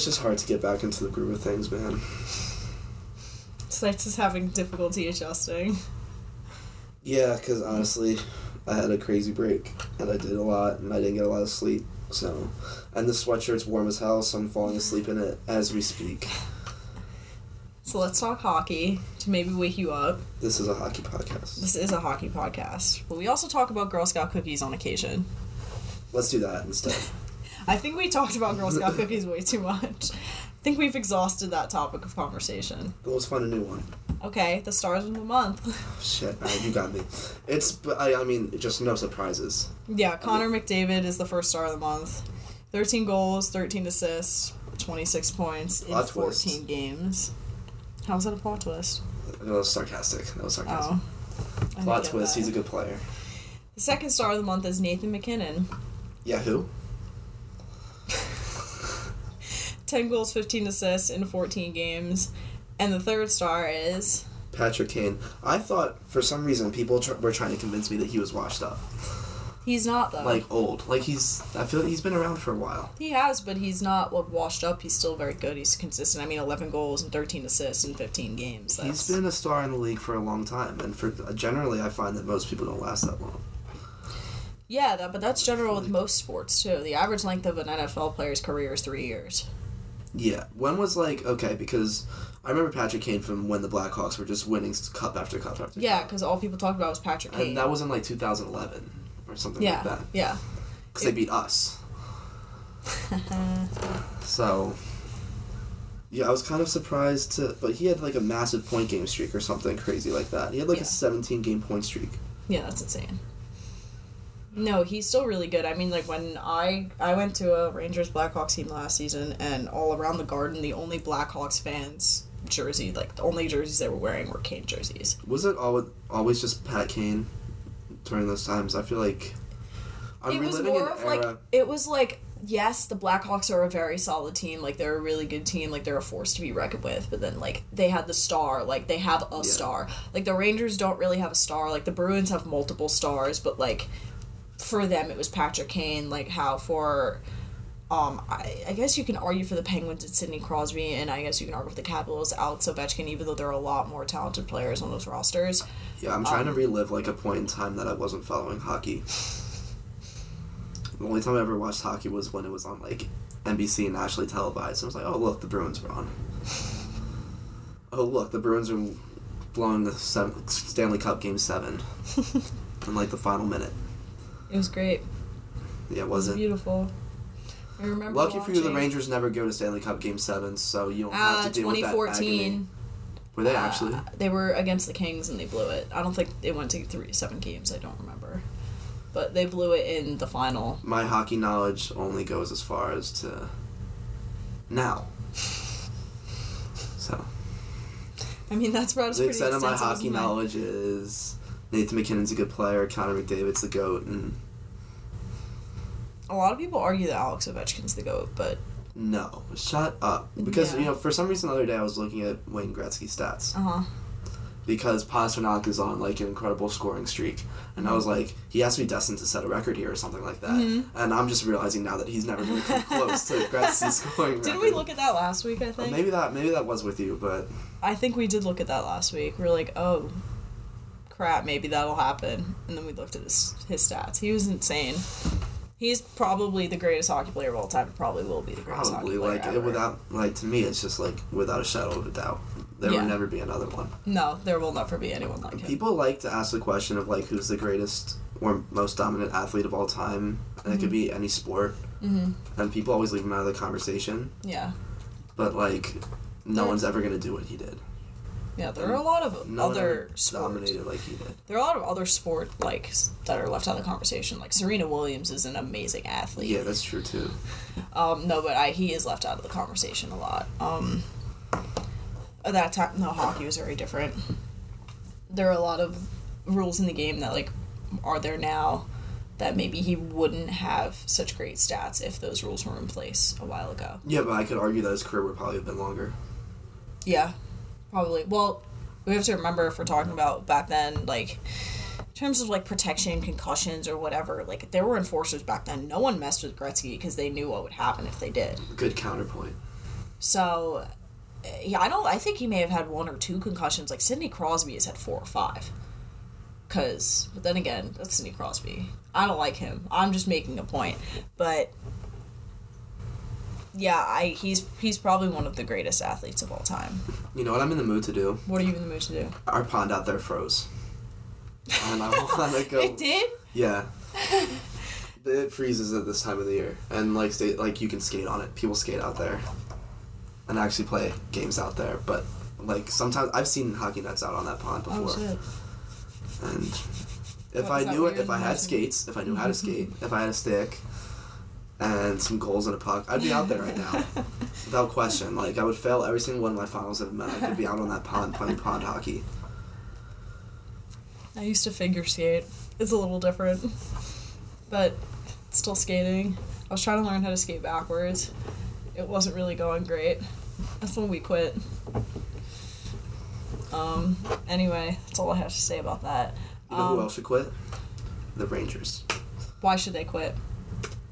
It's just hard to get back into the groove of things, man. Snipes is having difficulty adjusting. Yeah, because honestly, I had a crazy break and I did a lot and I didn't get a lot of sleep. So, and the sweatshirt's warm as hell, so I'm falling asleep in it as we speak. So let's talk hockey to maybe wake you up. This is a hockey podcast. This is a hockey podcast, but we also talk about Girl Scout cookies on occasion. Let's do that instead. I think we talked about Girl Scout cookies way too much. I think we've exhausted that topic of conversation. But let's find a new one. Okay, the stars of the month. Oh, Shit, right, you got me. It's, but I, I mean, just no surprises. yeah, Connor McDavid is the first star of the month. 13 goals, 13 assists, 26 points in 14 twist. games. How's that a plot twist? That was sarcastic. That was sarcastic. Oh. I Plot twist. that. He's a good player. The second star of the month is Nathan MacKinnon. Yeah, who? 10 goals, 15 assists in 14 games. And the third star is. Patrick Kane. I thought for some reason people tr- were trying to convince me that he was washed up, He's not, though. like old. Like he's. I feel like he's been around for a while. He has, but he's not like, washed up. He's still very good. He's consistent. I mean, 11 goals and 13 assists in 15 games. That's, He's been a star in the league for a long time, and for generally, I find that most people don't last that long. Yeah, that, but that's general with most sports, too. The average length of an NFL player's career is three years. Yeah, when was like okay because I remember Patrick Kane from when the Blackhawks were just winning cup after cup after Yeah, because all people talked about was Patrick Kane. and that was in like 2011 or something yeah, like that yeah. because they beat us. So, yeah, I was kind of surprised to, but he had like a massive point game streak or something crazy like that. He had like Yeah. a 17 game point streak. Yeah, that's insane. No, he's still really good. I mean, like when I I went to a Rangers Blackhawks team last season, and all around the Garden, the only Blackhawks fans jersey, like the only jerseys they were wearing were Kane jerseys. Was it always always just Pat Kane during those times? I feel like I'm it was more of like it was like yes, the Blackhawks are a very solid team. Like they're a really good team. Like they're a force to be reckoned with. But then like they had the star. Like they have a Yeah. star. Like the Rangers don't really have a star. Like the Bruins have multiple stars. But like for them, it was Patrick Kane. Like how for. Um, I, I guess you can argue for the Penguins it's Sidney Crosby, and I guess you can argue for the Capitals Alex Ovechkin, even though there are a lot more talented players on those rosters. Yeah, I'm trying Um, to relive like a point in time that I wasn't following hockey. The only time I ever watched hockey was when it was on like NBC and nationally televised. And I was like, oh look, the Bruins are on. oh look, the Bruins are blowing the seven, Stanley Cup Game Seven in like the final minute. It was great. Yeah, It was it? beautiful. I remember. Lucky for you, the Rangers never go to Stanley Cup Game Seven, so you don't have Uh, to deal with that agony. 2014. Were they uh, actually? they were against the Kings and they blew it. I don't think they went to three seven games. I don't remember, but they blew it in the final. My hockey knowledge only goes as far as to now. So I mean, that's about as the pretty extent of my hockey knowledge is Nathan MacKinnon's a good player, Connor McDavid's the goat, and A lot of people argue that Alex Ovechkin's the goat, but no, shut up. Because Yeah. you know, for some reason the other day I was looking at Wayne Gretzky's stats uh huh. because Pastrnak is on like an incredible scoring streak, and I was like, he has to be destined to set a record here or something like that. Mhm. And I'm just realizing now that he's never going to come close to Gretzky's scoring. Didn't we look at that last week? I think. Maybe that maybe that was with you, but I think we did look at that last week. We are like, oh, crap, maybe that'll happen. And then we looked at his his stats. He was insane. He's probably the greatest hockey player of all time. Probably will be the greatest probably hockey player like ever. without like to me it's just like without a shadow of a doubt. There Yeah. will never be another one. No, there will never be anyone like him. People like to ask the question of like who's the greatest or most dominant athlete of all time, and it could be any sport, hmm and people always leave him out of the conversation. Yeah, But like, no Yeah. one's ever gonna do what he did. Yeah. There are a lot of No one other sports. dominated like he did. There are a lot of other sport like that are left out of the conversation. Like Serena Williams is an amazing athlete. Yeah, that's true too. Um, no, but I he is left out of the conversation a lot. Um, at that time, no, hockey was very different. There are a lot of rules in the game that like are there now that maybe he wouldn't have such great stats if those rules were in place a while ago. Yeah, but I could argue that his career would probably have been longer. Yeah, probably. Well, we have to remember if we're talking about back then, like in terms of like protection, concussions, or whatever. Like there were enforcers back then. No one messed with Gretzky because they knew what would happen if they did. Good counterpoint. So, yeah, I don't. I think he may have had one or two concussions. Like Sidney Crosby has had four or five. Cause, but then again, that's Sidney Crosby. I don't like him. I'm just making a point. But yeah, I he's he's probably one of the greatest athletes of all time. You know what I'm in the mood to do? What are you in the mood to do? Our pond out there froze. And I want to go. It did. Yeah. it freezes at this time of the year, and like stay, like you can skate on it. People skate out there, and actually play games out there. But like sometimes I've seen hockey nets out on that pond oh, before, Oh and if What, I knew it, if I had skates, if I knew how to skate, if I had a stick, and some goals and a puck, I'd be out there right now, without question. Like I would fail every single one of my finals I've met. I could be out on that pond playing pond hockey. I used to figure skate. It's a little different, but still skating. I was trying to learn how to skate backwards. It wasn't really going great. That's when we quit. Um. Anyway, that's all I have to say about that. You know who Um, else should quit? The Rangers. Why should they quit?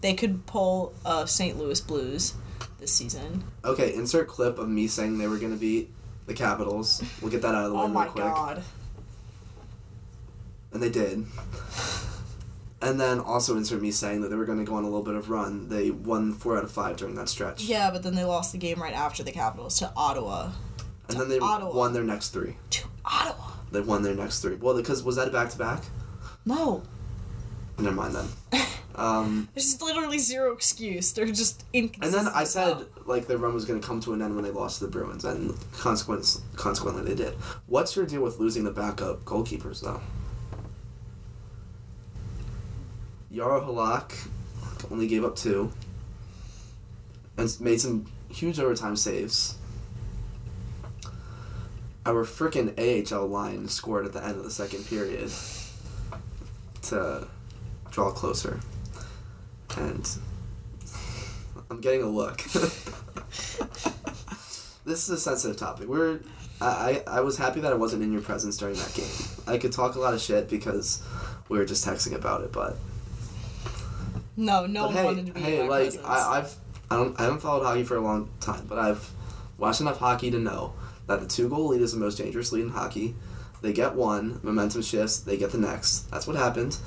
They could pull uh, St. Louis Blues this season. Okay, insert clip of me saying they were gonna beat the Capitals. We'll get that out of the way Oh real my god. And they did. And then also insert me saying that they were gonna go on a little bit of run. They won four out of five during that stretch. Yeah, but then they lost the game right after the Capitals to Ottawa. And then they Ottawa. won their next three. To Ottawa. They won their next three. Well, because was that a back to back? No. Never mind then. Um, There's literally zero excuse. They're just inconsistent. and then I said like their run was going to come to an end when they lost to the Bruins, and consequence consequently they did. What's your deal with losing the backup goalkeepers though? Jaro Halak only gave up two, and made some huge overtime saves. Our freaking AHL line scored at the end of the second period to draw closer, and I'm getting a look. this is a sensitive topic. We're I, I was happy that I wasn't in your presence during that game. I could talk a lot of shit because we were just texting about it, but No, no but one hey, wanted to be hey, in my like presence. I, I've I don't I haven't followed hockey for a long time, but I've watched enough hockey to know that the two goal lead is the most dangerous lead in hockey. They get one, momentum shifts, they get the next. That's what happened.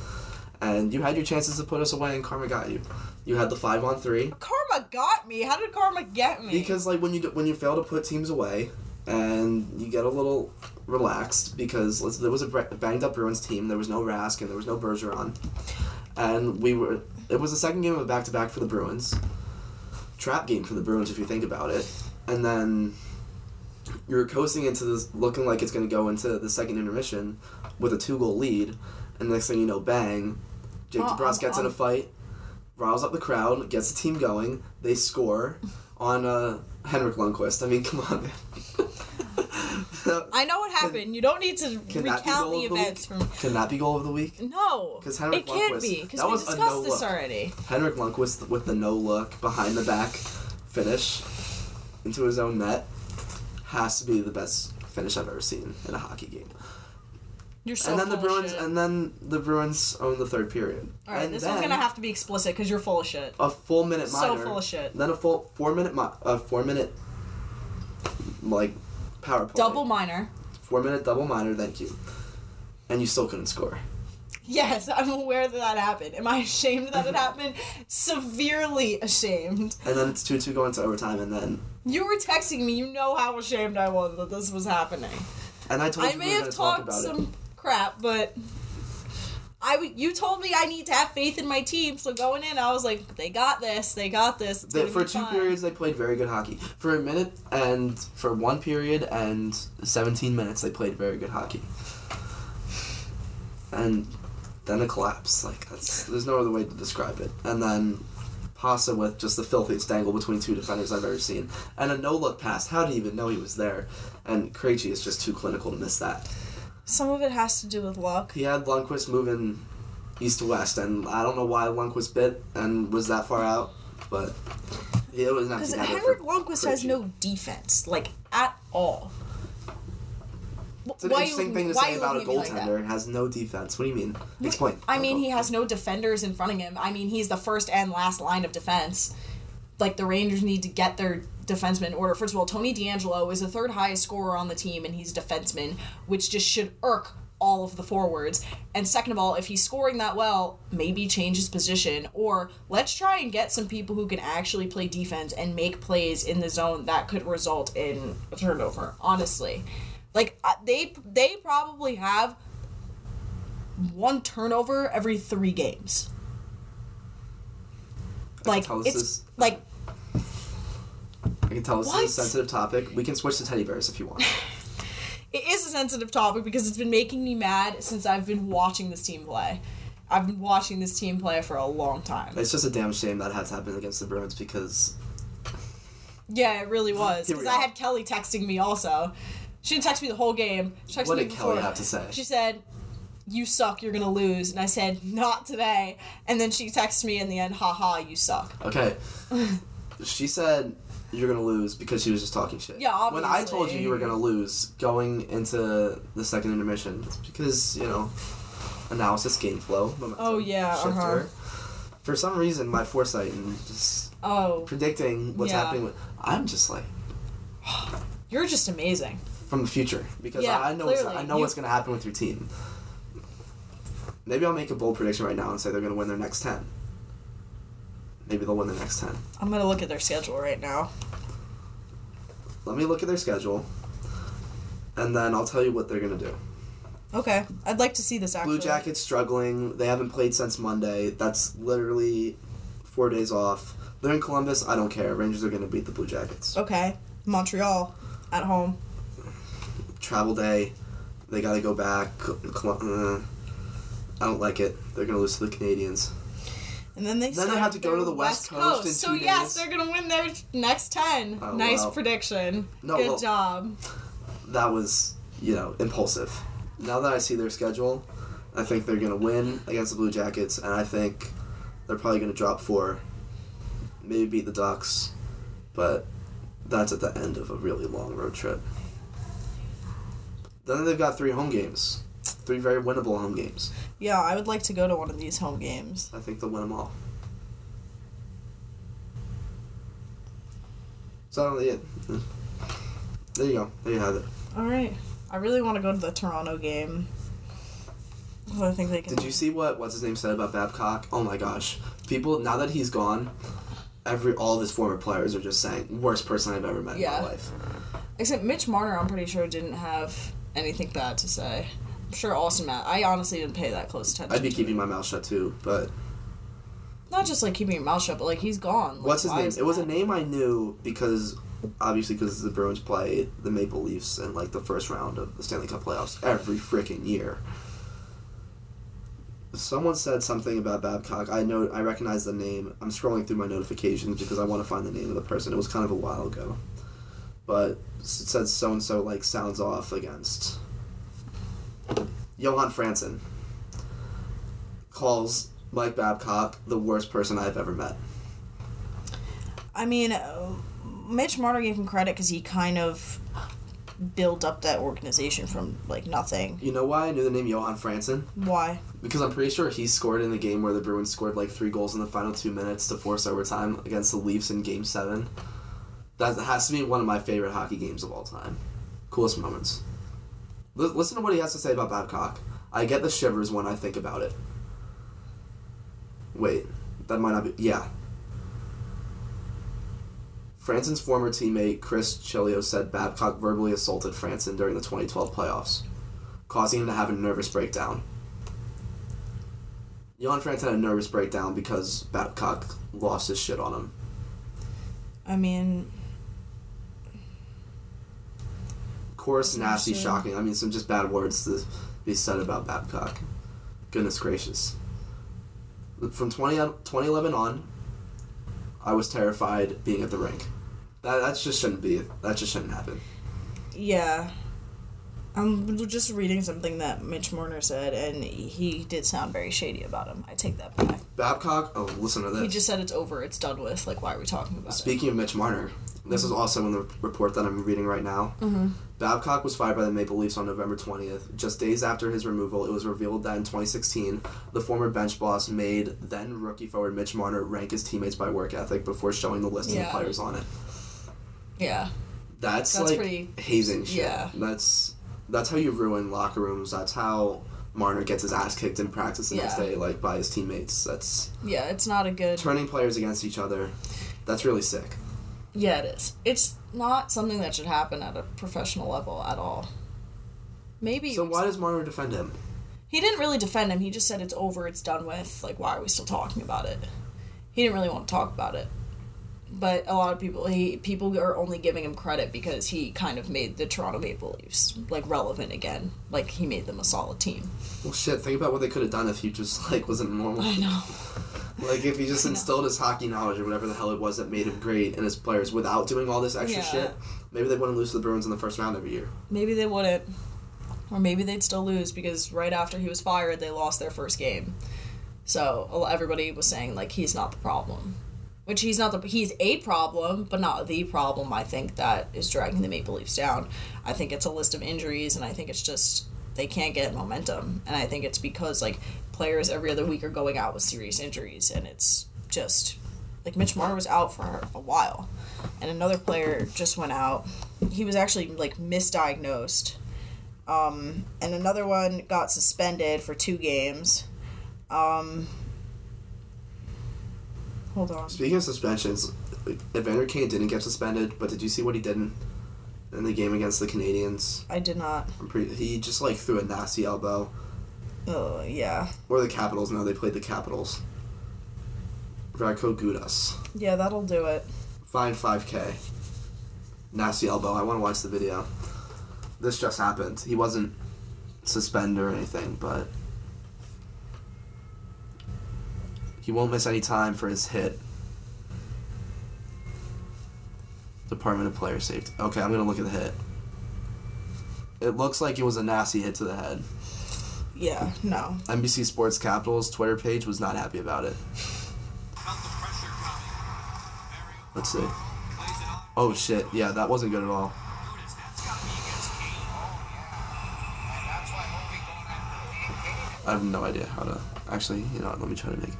And you had your chances to put us away, and Karma got you. You had the five on three Karma got me. How did Karma get me? because, like, when you when you fail to put teams away, and you get a little relaxed because let's, there was a banged up Bruins team. There was no Rask and there was no Bergeron, and we were. It was the second game of a back to back for the Bruins. Trap game for the Bruins, if you think about it, and then you're coasting into this, looking like it's going to go into the second intermission with a two goal lead, and next thing you know, bang, Jake Uh, DeBrusk gets in a um. fight, riles up the crowd, gets the team going, they score on uh, Henrik Lundqvist. I mean, come on, man. I know what happened. You don't need to recount the events from. Can that be goal of the week? No, 'Cause Henrik it can't be because we discussed no this look. already. Henrik Lundqvist with the no look behind the back finish into his own net has to be the best finish I've ever seen in a hockey game. You're so and then the Bruins, and then the Bruins own the third period. All right, and this one's gonna have to be explicit because you're full of shit. a full minute minor. So full of shit. Then a full four minute mi- a four minute like power play. Double minor. four minute double minor. Thank you. And you still couldn't score. Yes, I'm aware that that happened. Am I ashamed that it happened? Severely ashamed. And then it's two two going to overtime, and then You were texting me. You know how ashamed I was that this was happening. and I told I you may we have going to talk about some it. Crap, but I w- you told me I need to have faith in my team. So going in, I was like, they got this. They got this. They, for two fine. periods, they played very good hockey. For a minute and for one period and 17 minutes, they played very good hockey. And then a collapse. Like that's there's no other way to describe it. And then Pasa with just the filthiest dangle between two defenders I've ever seen, and a no look pass. How did he even know he was there? And Krejci is just too clinical to miss that. Some of it has to do with luck. He had Lundqvist moving east to west, and I don't know why Lundqvist bit and was that far out, but it was not Because Henrik Lundqvist has no defense, like at all. It's an Why interesting thing to say about a at like goaltender. has no defense. What do you mean? Explain. I mean, he has no defenders in front of him. I mean, he's the first and last line of defense. like the Rangers need to get their defenseman order. First of all, Tony DeAngelo is the third highest scorer on the team, and he's a defenseman, which just should irk all of the forwards. And second of all, if he's scoring that well, maybe change his position, or let's try and get some people who can actually play defense and make plays in the zone that could result in a turnover. Honestly, like uh, they they probably have one turnover every three games. Like it's like I can tell this What? is a sensitive topic. We can switch to teddy bears if you want. it is a sensitive topic because it's been making me mad since I've been watching this team play. I've been watching this team play for a long time. it's just a damn shame that had to happen against the Bruins because Yeah, it really was. Because I had Kelly texting me also. She didn't text me the whole game. She texted what me did before. Kelly have to say? She said, "You suck. You're gonna lose." And I said, "Not today." And then she texted me in the end, "Haha, you suck." Okay. she said you're gonna lose because she was just talking shit. Yeah, obviously. When I told you you were gonna lose going into the second intermission, it's because you know analysis, game flow, momentum, Oh, yeah, shifter. uh-huh. For some reason, my foresight and just Oh, predicting what's Yeah. happening, with, I'm just like you're just amazing. from the future because Yeah, I know what's. I know You- what's gonna happen with your team. Maybe I'll make a bold prediction right now and say they're gonna win their next ten. Maybe they'll win the next ten. I'm gonna look at their schedule right now. Let me look at their schedule, and then I'll tell you what they're gonna do. Okay, I'd like to see this actually. Blue Jackets struggling. They haven't played since Monday. That's literally four days off. They're in Columbus. I don't care. Rangers are gonna beat the Blue Jackets. Okay, Montreal at home. Travel day. They gotta go back. Uh, I don't like it. They're gonna lose to the Canadiens. And then they Then they have to go to the West Coast in so yes, days. they're gonna win their next ten. Oh, nice wow. prediction. No, Good well- job. That was, you know, impulsive. Now that I see their schedule, I think they're gonna win against the Blue Jackets, and I think they're probably gonna drop four. Maybe beat the Ducks, but that's at the end of a really long road trip. Then they've got three home games, three very winnable home games. Yeah, I would like to go to one of these home games. I think they'll win them all. So yeah, there you go. There you have it. All right. I really want to go to the Toronto game. I think they can. Did you see what what's his name said about Babcock? Oh my gosh, people now that he's gone, every all of his former players are just saying worst person I've ever met Yeah. in my life. Except Mitch Marner, I'm pretty sure didn't have anything bad to say. Sure Austin Matt. I honestly didn't pay that close attention. I'd be keeping my mouth shut too. But Not just like keeping your mouth shut, but like he's gone. Like, what's his name? It was a name I knew because obviously because the Bruins play the Maple Leafs in like the first round of the Stanley Cup playoffs every freaking year. Someone said something about Babcock. I know I recognize the name. I'm scrolling through my notifications because I want to find the name of the person. It was kind of a while ago, but it said so and so like sounds off against Johan Franzen. Calls Mike Babcock the worst person I've ever met. I mean, Mitch Marner gave him credit because he kind of built up that organization from like nothing. You know why I knew the name Johan Franzen? Why? Because I'm pretty sure he scored in the game where the Bruins scored like three goals in the final two minutes to force overtime against the Leafs in Game Seven. That has to be one of my favorite hockey games of all time. Coolest moments. L- listen to what he has to say about Babcock. I get the shivers when I think about it. Wait, that might not be. Yeah. Franzen's former teammate Chris Chelios said Babcock verbally assaulted Franzen during the 2012 playoffs, causing him to have a nervous breakdown. Johan Franzen had a nervous breakdown because Babcock lost his shit on him. I mean, Coarse, nasty, shocking. I mean, some just bad words to be said about Babcock. Goodness gracious. From 20, on- 2011 on, I was terrified being at the rink. That, that just shouldn't be. That just shouldn't happen. yeah. I'm just reading something that Mitch Marner said, and he did sound very shady about him. I take that back. Babcock, oh, listen to this. He just said it's over, it's done with. Like, why are we talking about it? Speaking of Mitch Marner, This is also in the report that I'm reading right now. Mm-hmm. Babcock was fired by the Maple Leafs on November 20th. Just days after his removal, it was revealed that in 2016, the former bench boss made then rookie forward Mitch Marner rank his teammates by work ethic before showing the list of the players on it. Yeah. That's, That's like pretty- hazing shit. yeah. That's that's how you ruin locker rooms. That's how Marner gets his ass kicked in practice the next day, like by his teammates. That's Yeah, it's not a good. turning players against each other. That's really sick. Yeah, it is. It's not something that should happen at a professional level at all. Maybe. So why does Marner defend him? He didn't really defend him. He just said it's over, it's done with. Like, why are we still talking about it? He didn't really want to talk about it. But a lot of people, he people are only giving him credit because he kind of made the Toronto Maple Leafs like relevant again. Like he made them a solid team. Well, shit. Think about what they could have done if he just like wasn't normal. I know. Like if he just instilled his hockey knowledge or whatever the hell it was that made him great and his players without doing all this extra Yeah. shit, maybe they wouldn't lose to the Bruins in the first round every year. Maybe they wouldn't, or maybe they'd still lose because right after he was fired, they lost their first game. So everybody was saying like he's not the problem, which he's not the he's a problem, but not the problem. I think that is dragging the Maple Leafs down. I think it's a list of injuries, and I think it's just they can't get momentum, and I think it's because like players every other week are going out with serious injuries, and it's just like Mitch Marner was out for a while, and another player just went out. He was actually like misdiagnosed. Um, and another one got suspended for two games. Um, hold on. Speaking of suspensions, Evander Kane didn't get suspended, but did you see what he did in, the game against the Canadiens? I did not. I'm pretty. He just like threw a nasty elbow. Oh yeah, Or the Capitals. No, they played the Capitals. Radko Gudas. yeah, that'll do it. Fine 5K. Nasty elbow. I want to watch the video. This just happened. He wasn't suspended or anything, but he won't miss any time for his hit. Department of Player Safety. Okay, I'm gonna look at the hit. It looks like it was a nasty hit to the head. Yeah, no. NBC Sports Capitals Twitter page was not happy about it. Let's see. Oh shit, yeah, that wasn't good at all. I have no idea how to. Actually, you know what, let me try to make it.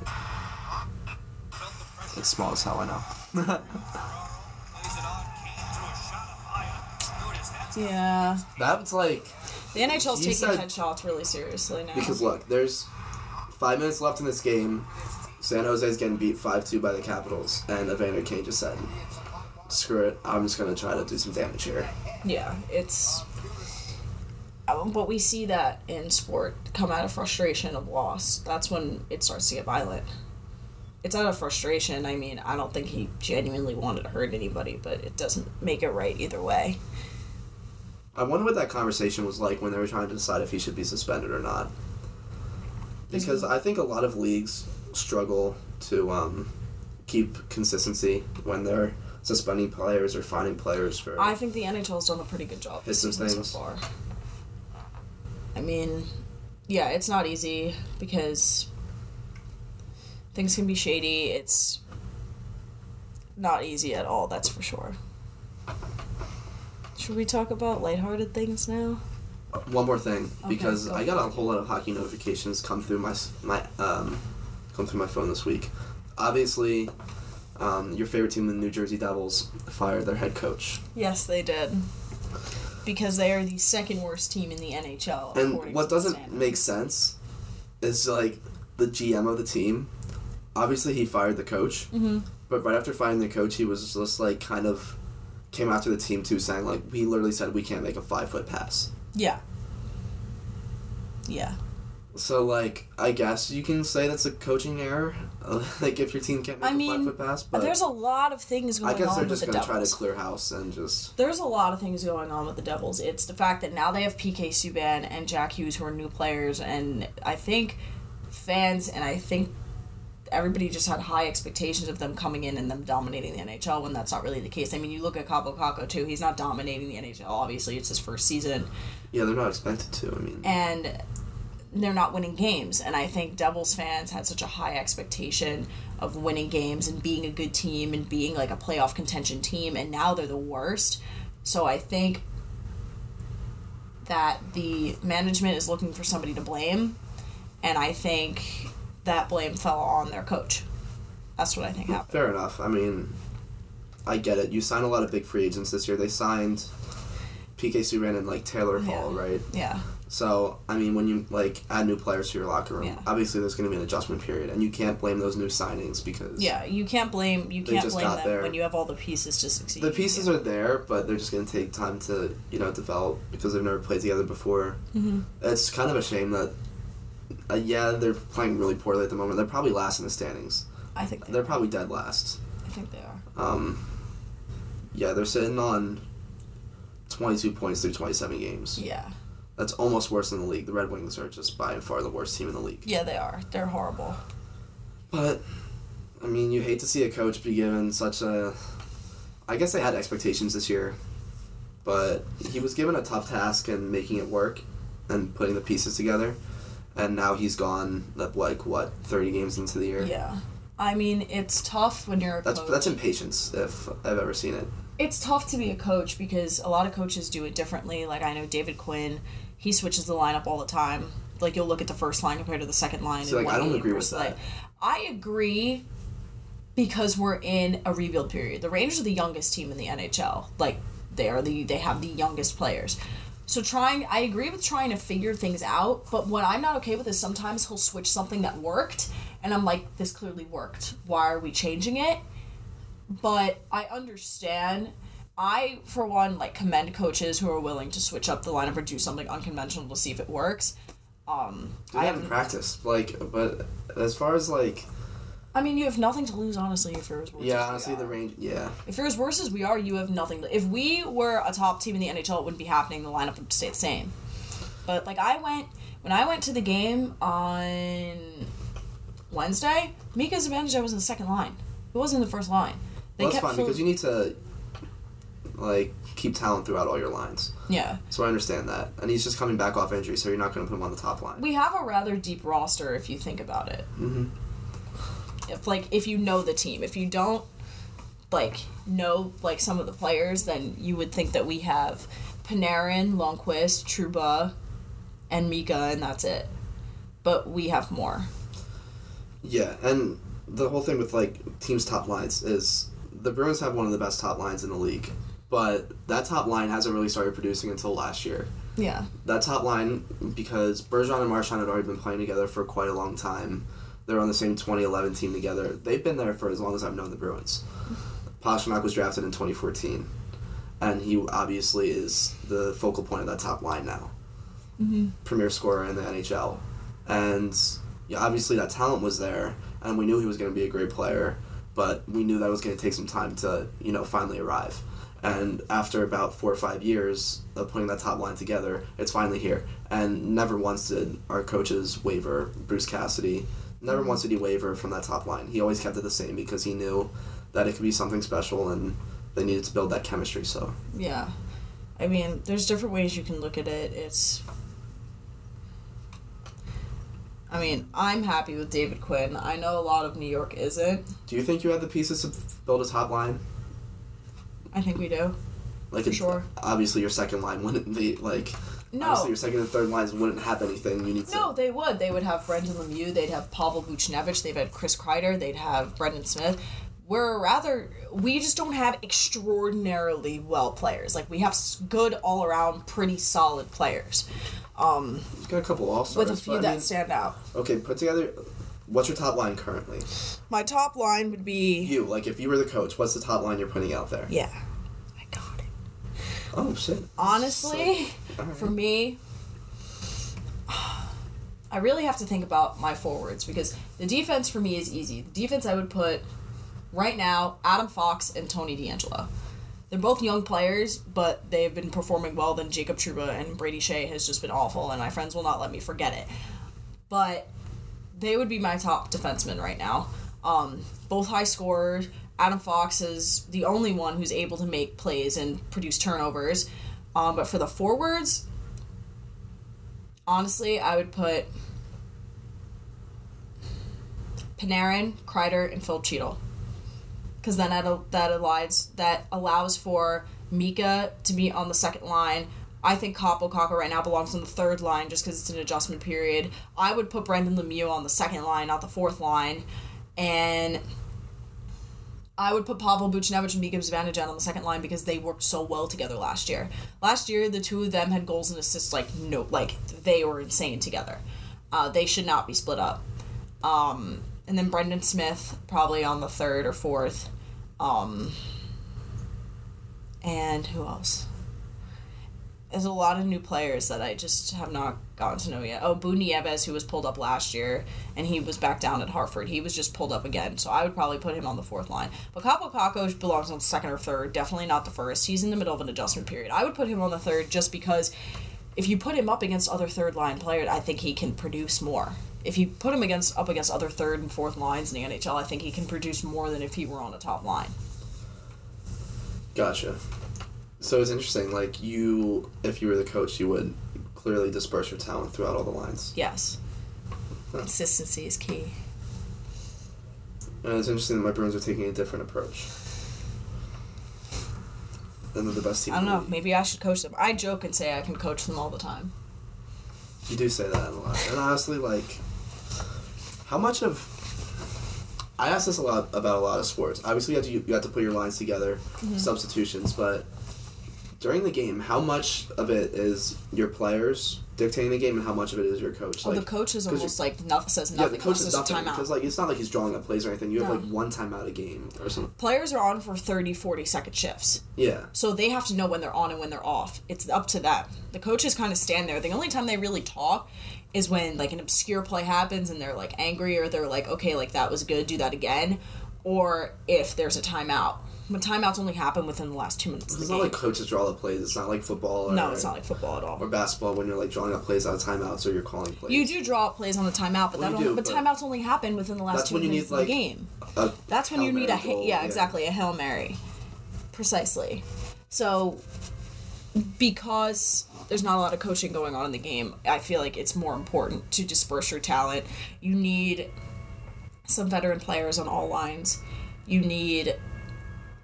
It's small as hell, I know. Yeah, That's like. the NHL's He taking said- headshots really seriously now. Because look, there's five minutes left in this game. San Jose's getting beat 5 2 by the Capitals, and Evander Kane just said, screw it, I'm just gonna try to do some damage here. yeah, it's. But we see that in sport come out of frustration of loss. That's when it starts to get violent. It's out of frustration. I mean, I don't think he genuinely wanted to hurt anybody, but it doesn't make it right either way. I wonder what that conversation was like when they were trying to decide if he should be suspended or not. Because I think a lot of leagues struggle to um, keep consistency when they're suspending players or fining players for. I think the NHL's done a pretty good job this things. so far. I mean, yeah, it's not easy because things can be shady. It's not easy at all, that's for sure. Should we talk about lighthearted things now? One more thing, Okay, because go I got a whole lot of hockey notifications come through my my um, come through my phone this week. Obviously, um, your favorite team, the New Jersey Devils, fired their head coach. Yes, they did. Because they are the second worst team in the NHL. And what doesn't make sense is like the GM of the team. Obviously, he fired the coach, Mhm. but right after firing the coach, he was just like kind of came after the team too, saying like we literally said we can't make a five foot pass. Yeah. Yeah. So like I guess you can say that's a coaching error, like if your team can't make I a mean, five foot pass. But There's a lot of things going on. With the devil. I guess on they're just the gonna try to clear house and just There's a lot of things going on with the Devils. It's the fact that now they have PK Subban and Jack Hughes who are new players, and I think fans and I think everybody just had high expectations of them coming in and them dominating the NHL when that's not really the case. I mean, you look at Kaapo Kakko too; he's not dominating the NHL. Obviously, it's his first season, yeah they're not expected to. I mean and they're not winning games. And I think Devils fans had such a high expectation of winning games and being a good team and being like a playoff contention team, and now they're the worst. So I think that the management is looking for somebody to blame, and I think that blame fell on their coach. That's what I think happened. Fair enough. I mean, I get it. You signed a lot of big free agents this year. They signed PK Subban and like Taylor Hall, Yeah. right? Yeah. So I mean, when you like add new players to your locker room, Yeah. obviously there's going to be an adjustment period, and you can't blame those new signings because Yeah, you can't blame you can't blame them there. when you have all the pieces to succeed. the pieces are there, but they're just going to take time to you know develop because they've never played together before. Mhm. It's kind of a shame that. Uh, yeah, they're playing really poorly at the moment. They're probably last in the standings. I think they They're are. probably dead last. I think they are. Um, yeah, they're sitting on 22 points through 27 games. Yeah. That's almost worse than the league. The Red Wings are just by far the worst team in the league. Yeah, they are. They're horrible. But, I mean, you hate to see a coach be given such a. I guess they had expectations this year, but he was given a tough task and making it work and putting the pieces together. And now he's gone, like, what, 30 games into the year? Yeah. I mean, it's tough when you're a That's, coach. that's impatience, if I've ever seen it. it's tough to be a coach because a lot of coaches do it differently. Like I know David Quinn, he switches the lineup all the time. Like you'll look at the first line compared to the second line. In like, I don't agree with that. Like, I agree because we're in a rebuild period. The Rangers are the youngest team in the NHL. Like they are the they have the youngest players. So trying I agree with trying to figure things out, but what I'm not okay with is sometimes he'll switch something that worked and I'm like this clearly worked. Why are we changing it? But I understand I, for one, like commend coaches who are willing to switch up the lineup or do something unconventional to see if it works. Um, They I haven't practiced. Like, but as far as, like, I mean, you have nothing to lose, honestly. If you're as worse yeah, as we honestly, the range, yeah. If you're as worse as we are, you have nothing. To, if we were a top team in the NHL, it wouldn't be happening. The lineup would stay the same. But like I went when I went to the game on Wednesday, Mika Zibanejad was in the second line. It wasn't in the first line. They Well, that's fine because you need to, like, keep talent throughout all your lines. yeah. So I understand that. And he's just coming back off injury, so you're not going to put him on the top line. We have a rather deep roster if you think about it. hmm if like if you know the team if you don't like know like some of the players then you would think that we have Panarin, Lundqvist, Trouba, and Mika and that's it but we have more Yeah, and the whole thing with, like, teams' top lines is the Bruins have one of the best top lines in the league. But that top line hasn't really started producing until last year. yeah that top line because Bergeron and Marchand had already been playing together for quite a long time. They're on the same 2011 team together. They've been there for as long as I've known the Bruins. Pastrnak was drafted in 2014, and he obviously is the focal point of that top line now. mm-hmm. Premier scorer in the NHL, and yeah, obviously that talent was there, and we knew he was going to be a great player, but we knew that was going to take some time to you know finally arrive. And after about four or five years of putting that top line together, it's finally here. And never once did our coaches waver. Bruce Cassidy, never once did he waver from that top line. He always kept it the same because he knew that it could be something special, and they needed to build that chemistry. So yeah I mean there's different ways you can look at it it's I mean I'm happy with David Quinn I know a lot of New York isn't do you think you have the pieces to build a top line? I think we do Like For sure. Obviously, your second line wouldn't be like. No. Obviously, your second and third lines wouldn't have anything. You need to. No, they would. They would have Brendan Lemieux. They'd have Pavel Buchnevich. They'd have Chris Kreider. They'd have Brendan Smith. We're rather we just don't have extraordinarily well players. Like we have good all around, pretty solid players. Um, got a couple all stars. with a few that stand out. okay, put together. What's your top line currently? My top line would be You like if you were the coach, what's the top line you're putting out there? yeah. I got it. Oh shit. Honestly, Alright. for me, I really have to think about my forwards because the defense for me is easy. The defense I would put right now Adam Fox and Tony DeAngelo. They're both young players, but they've been performing well. Then Jacob Trouba and Brady Skjei has just been awful, and my friends will not let me forget it. But they would be my top defensemen right now. Um, both high scorers. Adam Fox is the only one who's able to make plays and produce turnovers. Um, but for the forwards, honestly, I would put Panarin, Kreider, and Phil Cheadle. Because then that, that allows that allows for Mika to be on the second line. I think Kaapo Kakko right now belongs on the third line just because it's an adjustment period. I would put Brendan Lemieux on the second line, not the fourth line. And I would put Pavel Buchnevich and Mika Zibanejad on the second line because they worked so well together last year. Last year, the two of them had goals and assists like no, like they were insane together. Uh, they should not be split up. Um, and then Brendan Smith probably on the third or fourth. Um, and who else? There's a lot of new players that I just have not gotten to know yet. Oh, Boo Nieves, who was pulled up last year, and he was back down at Hartford. He was just pulled up again, so I would probably put him on the fourth line. But Kaapo Kakko belongs on second or third, definitely not the first. He's in the middle of an adjustment period. I would put him on the third just because if you put him up against other third line players, I think he can produce more. If you put him against up against other third and fourth lines in the NHL, I think he can produce more than if he were on a top line. Gotcha. So it's interesting. Like you, if you were the coach, you would clearly disperse your talent throughout all the lines. Yes. Consistency is key. And it's interesting that my Bruins are taking a different approach. And they're the best team. I don't know. Maybe I should coach them. I joke and say I can coach them all the time. You do say that a lot. And honestly, like, how much of. I ask this a lot about a lot of sports. Obviously, you have to, you have to put your lines together, Mm-hmm. substitutions, but during the game, how much of it is your players dictating the game and how much of it is your coach? Oh, well, Like, the coach is almost like nothing says nothing. yeah, the coach is nothing. Because, like, it's not like he's drawing up plays or anything. You have, No. like, one timeout a game or something. Players are on for 30, 40 second shifts. Yeah. So they have to know when they're on and when they're off. It's up to them. The coaches kind of stand there. The only time they really talk is when like an obscure play happens and they're like angry or they're like, okay, like that was good, do that again. Or if there's a timeout. But timeouts only happen within the last two minutes of the It's game. not like coaches draw the plays. It's not like football or, no, it's not like football at all. or basketball when you're, like, drawing up plays out of timeouts or you're calling plays. You do draw up plays on the timeout, but Well, that only, do, but but- timeouts only happen within the last two minutes need, of the like, game. A That's when Hail you need a Mary goal, Yeah, exactly, a hail mary. Precisely. So, because there's not a lot of coaching going on in the game, I feel like it's more important to disperse your talent. You need some veteran players on all lines. You need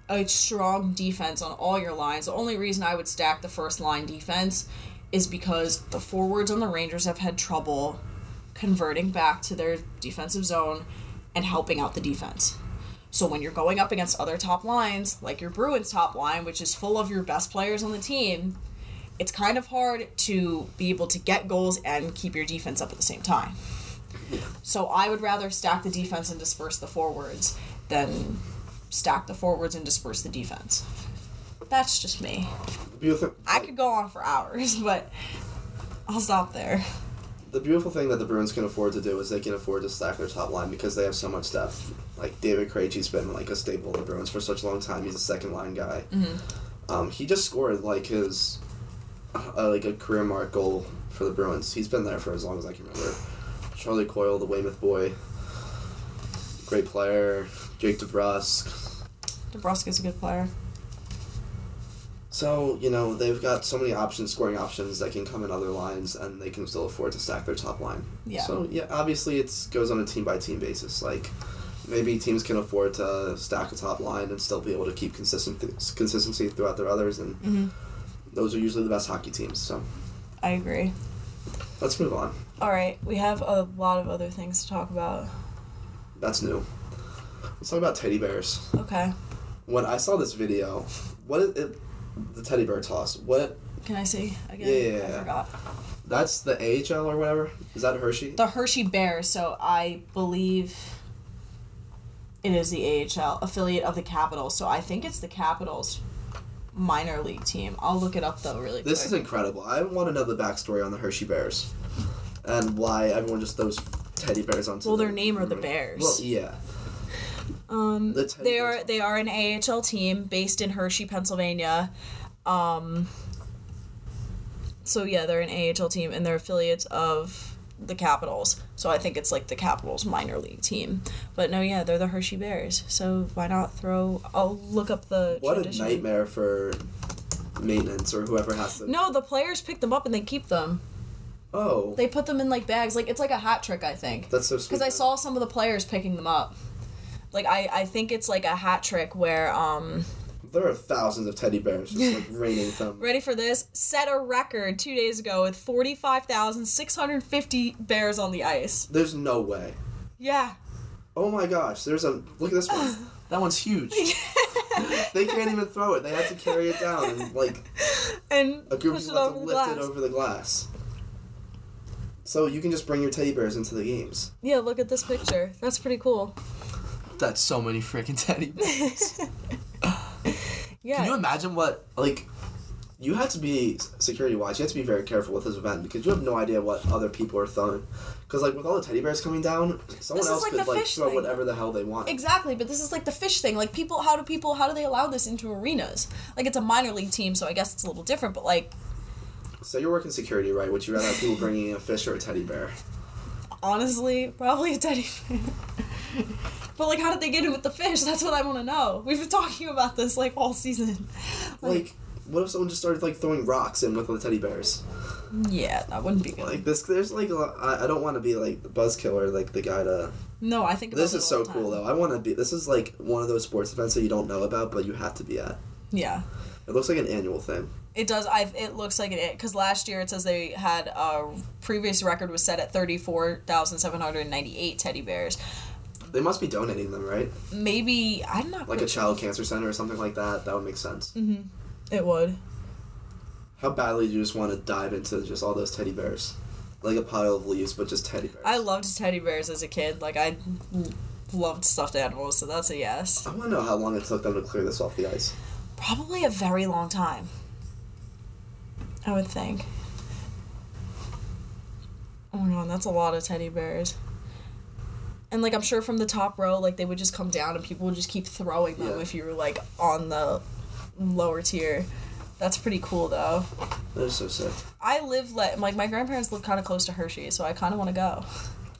a strong defense on all your lines. The only reason I would stack the first line defense is because the forwards on the Rangers have had trouble converting back to their defensive zone and helping out the defense. So when you're going up against other top lines, like your Bruins top line, which is full of your best players on the team, it's kind of hard to be able to get goals and keep your defense up at the same time. So I would rather stack the defense and disperse the forwards than stack the forwards and disperse the defense. That's just me. Beautiful, I could go on for hours, but I'll stop there. the beautiful thing that the Bruins can afford to do is they can afford to stack their top line because they have so much depth. Like David Krejci's been like a staple of the Bruins for such a long time. He's a second line guy. Um, he just scored like his uh, like a career mark goal for the Bruins. He's been there for as long as I can remember. Charlie Coyle, the Weymouth boy, great player. Jake DeBrusk. is a good player. So you know they've got so many options, scoring options that can come in other lines, and they can still afford to stack their top line. Yeah. So yeah, obviously it goes on a team by team basis. Like maybe teams can afford to stack a top line and still be able to keep consistent consistency throughout their others, and Mhm. those are usually the best hockey teams. So I agree. let's move on. All right, we have a lot of other things to talk about. That's new. Let's talk about teddy bears. Okay. When I saw this video, what is it? The teddy bear toss. What? Can I see again? Yeah. I forgot. That's the AHL or whatever. Is that Hershey? The Hershey Bears, so I believe it is the AHL affiliate of the Capitals. So I think it's the Capitals minor league team. I'll look it up though really This quick. is incredible. I want to know the backstory on the Hershey Bears and why everyone just throws teddy bears onto. Well, the- their name are the mm. Bears. Well, yeah. Um, they are they are an AHL team based in Hershey, Pennsylvania. Um, so yeah, they're an AHL team and they're affiliates of the Capitals. So I think it's like the Capitals minor league team. But no, yeah, they're the Hershey Bears. So why not throw? I'll look up the. What a nightmare for maintenance or whoever has to. No, the players pick them up and they keep them. Oh, They put them in like bags. Like it's like a hat trick, I think. that's so sweet. Because I saw some of the players picking them up. Like I, I think it's like a hat trick where um There are thousands of teddy bears just like raining from. ready for this set a record two days ago with forty five thousand six hundred fifty bears on the ice. There's no way. Yeah. Oh my gosh, there's a look at this one. That one's huge. they can't even throw it. They have to carry it down and like And a group of people have to lift glass. it over the glass. So you can just bring your teddy bears into the games. Yeah, look at this picture. That's pretty cool. That's so many freaking teddy bears. Yeah. Can you imagine what like you had to be security wise. You have to be very careful with this event because you have no idea what other people are throwing. Because like with all the teddy bears coming down, someone This else like could like throw thing. whatever the hell they want. Exactly, but this is like the fish thing. Like people, how do people, how do they allow this into arenas? Like it's a minor league team, so I guess it's a little different. But like So you're working security, right? Would you rather have people bringing in a fish or a teddy bear? honestly, probably a teddy bear. but like, how did they get in with the fish? That's what I want to know. We've been talking about this like all season. Like, what if someone just started like throwing rocks in with the teddy bears? Yeah, that wouldn't be good. Like this, there's like a lot, I, I don't want to be like the buzz killer, like the guy to. no, I think This is so cool though. I want to be. This is like one of those sports events that you don't know about, but you have to be at. Yeah. It looks like an annual thing. It does. I. It looks like it because last year it says they had a previous record was set at thirty four thousand seven hundred ninety eight teddy bears. They must be donating them, right? Maybe I'm not. Like a child cancer center or something like that. That would make sense. Mm-hmm. It would. How badly do you just want to dive into just all those teddy bears? Like a pile of leaves, but just teddy bears. I loved teddy bears as a kid. Like I loved stuffed animals, so that's a yes. I want to know how long it took them to clear this off the ice. Probably a very long time. I would think. Oh my god, that's a lot of teddy bears. And like I'm sure from the top row, like they would just come down and people would just keep throwing them Yeah. if you were like on the lower tier. That's pretty cool though. That is so sick. I live like like my grandparents live kind of close to Hershey, so I kind of want to go.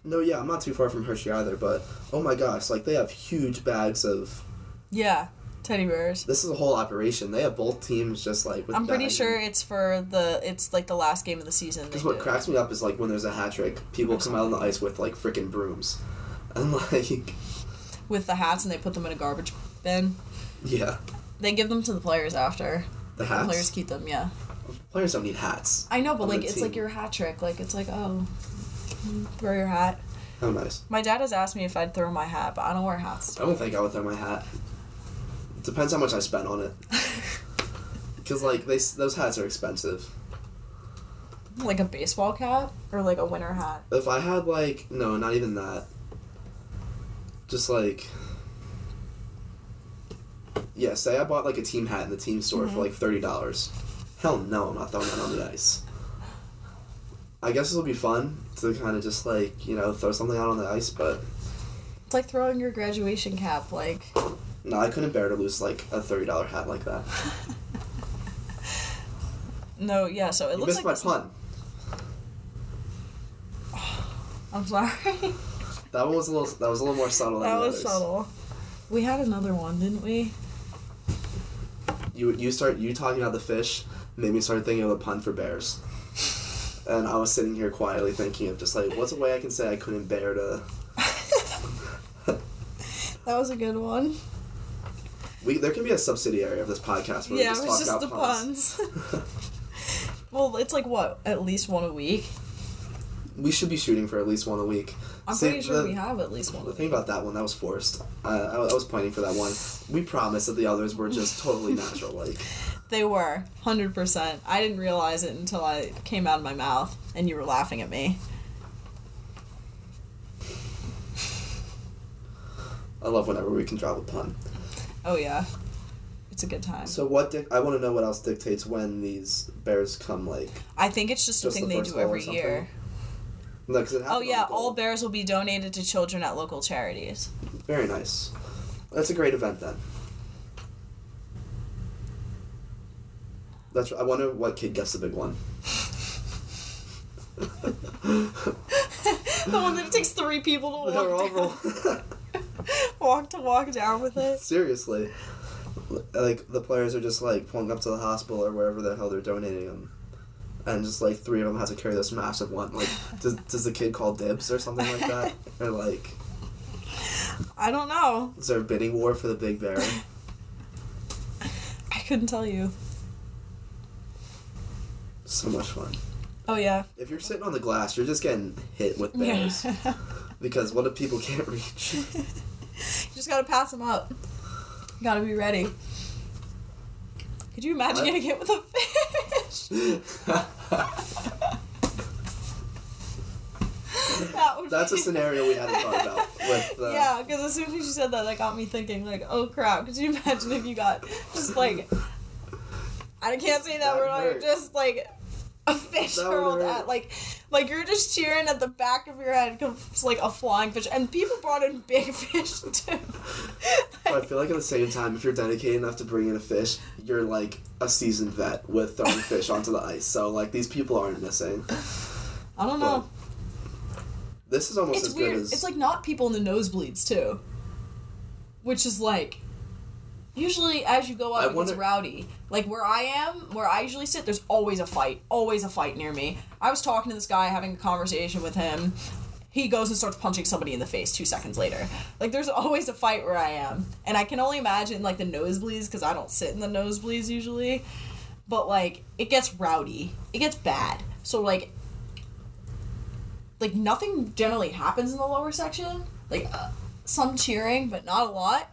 No, yeah, I'm not too far from Hershey either, but oh my gosh, like they have huge bags of. Yeah, teddy bears. This is a whole operation. They have both teams just like. With I'm pretty sure it's for the it's like the last game of the season. Because what do. cracks me up is like when there's a hat trick, people come out on the ice with like freaking brooms, and like, with the hats and they put them in a garbage bin. yeah, They give them to the players after. the The hats. players keep them, yeah. Players don't need hats. I know, but like it's team. like your hat trick. Like it's like oh, wear your hat. How nice. My dad has asked me if I'd throw my hat, but I don't wear hats. I don't think I would throw my hat. Depends how much I spent on it. Because like they those hats are expensive. like a baseball cap or like a winter hat. If I had like no, not even that. Just like. Yeah, say I bought like a team hat in the team store Mm-hmm. for like thirty dollars. Hell no, I'm not throwing that on the ice. I guess it'll be fun to kind of just like you know throw something out on the ice, but It's like throwing your graduation cap. Like no, I couldn't bear to lose like a thirty dollar hat like that. no, yeah. So it You looks missed like my this- pun. I'm sorry. That one was a little. That was a little more subtle. Than that was others. subtle. We had another one, didn't we? You you start you talking about the fish made me start thinking of a pun for bears. And I was sitting here quietly thinking of just like what's a way I can say I couldn't bear to. That was a good one. We there can be a subsidiary of this podcast where yeah, we it just talk just the puns. puns. well, it's like what? At least one a week. we should be shooting for at least one a week. I'm See, pretty sure the- we have at least one. The thing about that one that was forced. Uh, I, I was pointing for that one. We promised that the others were just totally natural. Like They were, 100%. I didn't realize it until I came out of my mouth and you were laughing at me. I love whenever we can drop a pun. Oh, yeah. It's a good time. So what? Dic- I want to know what else dictates when these bears come. Like I think it's just, Just a thing the they do every year. No, it Oh, yeah. All bears will be donated to children at local charities. Very nice. That's a great event then. That's. I wonder what kid gets the big one. the one that it takes three people to walk, down, walk to walk down with it. Seriously, like the players are just like pulling up to the hospital or wherever the hell they're donating them. And just like three of them have to carry this massive one. Like, does, does the kid call dibs or something like that? or like, I don't know. is there a bidding war for the big bear? I couldn't tell you. so much fun. Oh yeah. If you're sitting on the glass, you're just getting hit with bears. Yeah. Because what if people can't reach? you just gotta pass them up. You gotta be ready. Could you imagine What? getting hit with a fish? That would That's a scenario we hadn't thought about. With uh, Yeah, because as soon as you said that, that got me thinking, like, oh crap, could you imagine if you got just like. I can't say that That word, hurt. just like a fish That hurled at, like, like you're just cheering at the back of your head comes like a flying fish, and people brought in big fish too. But I feel like at the same time, if you're dedicated enough to bring in a fish, you're like a seasoned vet with throwing fish onto the ice. So like these people aren't missing. I don't know. This is almost it's as weird. good as It's like not people in the nosebleeds too, which is like usually as you go up I it gets rowdy. Like where I am, where I usually sit, there's always a fight, always a fight near me. I was talking to this guy, having a conversation with him. He goes and starts punching somebody in the face two seconds later. Like there's always a fight where I am, and I can only imagine like the nosebleeds because I don't sit in the nosebleeds usually. But like it gets rowdy, it gets bad. So like like nothing generally happens in the lower section. Like uh, some cheering, but not a lot.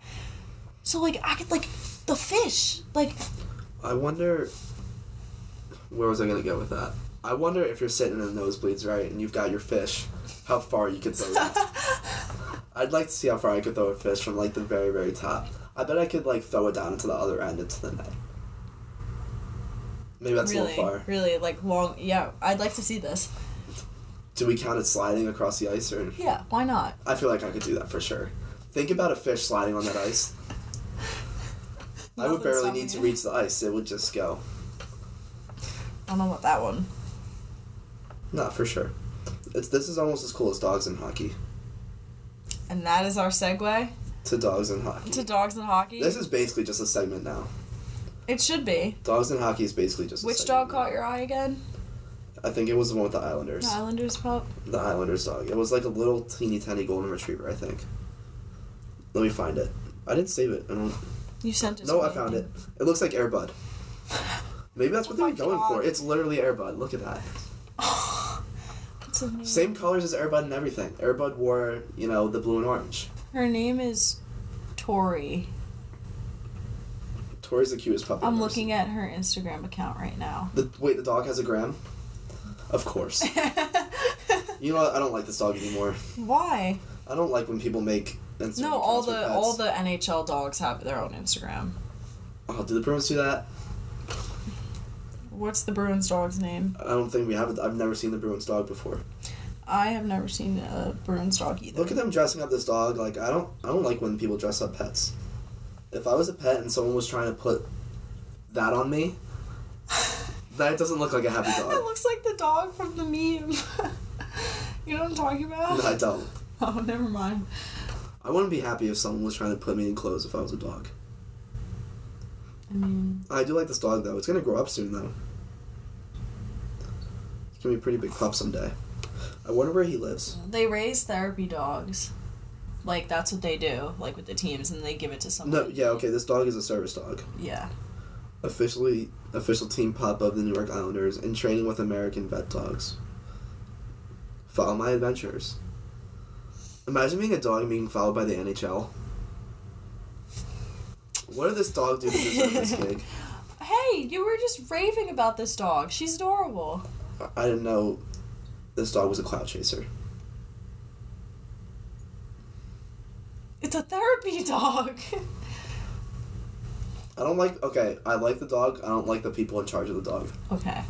So like I could like the fish. Like I wonder where was I gonna go with that? I wonder if you're sitting in the nosebleeds, right, and you've got your fish, how far you could throw that. I'd like to see how far I could throw a fish from like the very, very top. I bet I could like throw it down into the other end into the net. Maybe that's a really, little far. really like long. Yeah, I'd like to see this. Do we count it sliding across the ice or Yeah, why not? I feel like I could do that for sure. Think about a fish sliding on that ice. I would barely need to reach the ice. It would just go. I don't know about that one. Not for sure. It's this is almost as cool as dogs in hockey. And that is our segue To dogs in hockey. to dogs and hockey. This is basically just a segment now. it should be. Dogs and hockey is basically just. A Which dog now. caught your eye again? I think it was the one with the Islanders. The Islanders pup. The Islanders dog. It was like a little teeny tiny golden retriever. I think. Let me find it. I didn't save it. I don't. You sent it. No, I found it. It looks like Air Bud. Maybe that's what Oh they were oh going God. for. It's literally Air Bud. Look at that. Her name? Same colors as Air Bud and everything. Airbud wore, you know, the blue and orange. Her name is Tori. Tori's the cutest puppy. I'm looking at her Instagram account right now. The wait, the dog has a gram. Of course. you know what? I don't like this dog anymore. Why? I don't like when people make No, all the pets. all the NHL dogs have their own Instagram. Oh, do the Bruins do that? What's the Bruins dog's name? I don't think we have. it. I've never seen the Bruins dog before. I have never seen a Bruins dog either. Look at them dressing up this dog. Like I don't. I don't like when people dress up pets. If I was a pet and someone was trying to put that on me, that doesn't look like a happy dog. it looks like the dog from the meme. you know what I'm talking about? No, I don't. Oh, never mind. I wouldn't be happy if someone was trying to put me in clothes if I was a dog. I mean, I do like this dog though. It's gonna grow up soon though. It's gonna be a pretty big pup someday. I wonder where he lives. they raise therapy dogs. Like that's what they do, like with the teams, and they give it to someone. No, yeah, okay. This dog is a service dog. Yeah. Officially, official team pup of the New York Islanders in training with American vet dogs. Follow my adventures. Imagine being a dog and being followed by the NHL. What did this dog do to deserve this gig? Hey, you were just raving about this dog. She's adorable. I- I didn't know this dog was a cloud chaser. It's a therapy dog. I don't like. Okay, I like the dog. I don't like the people in charge of the dog. okay.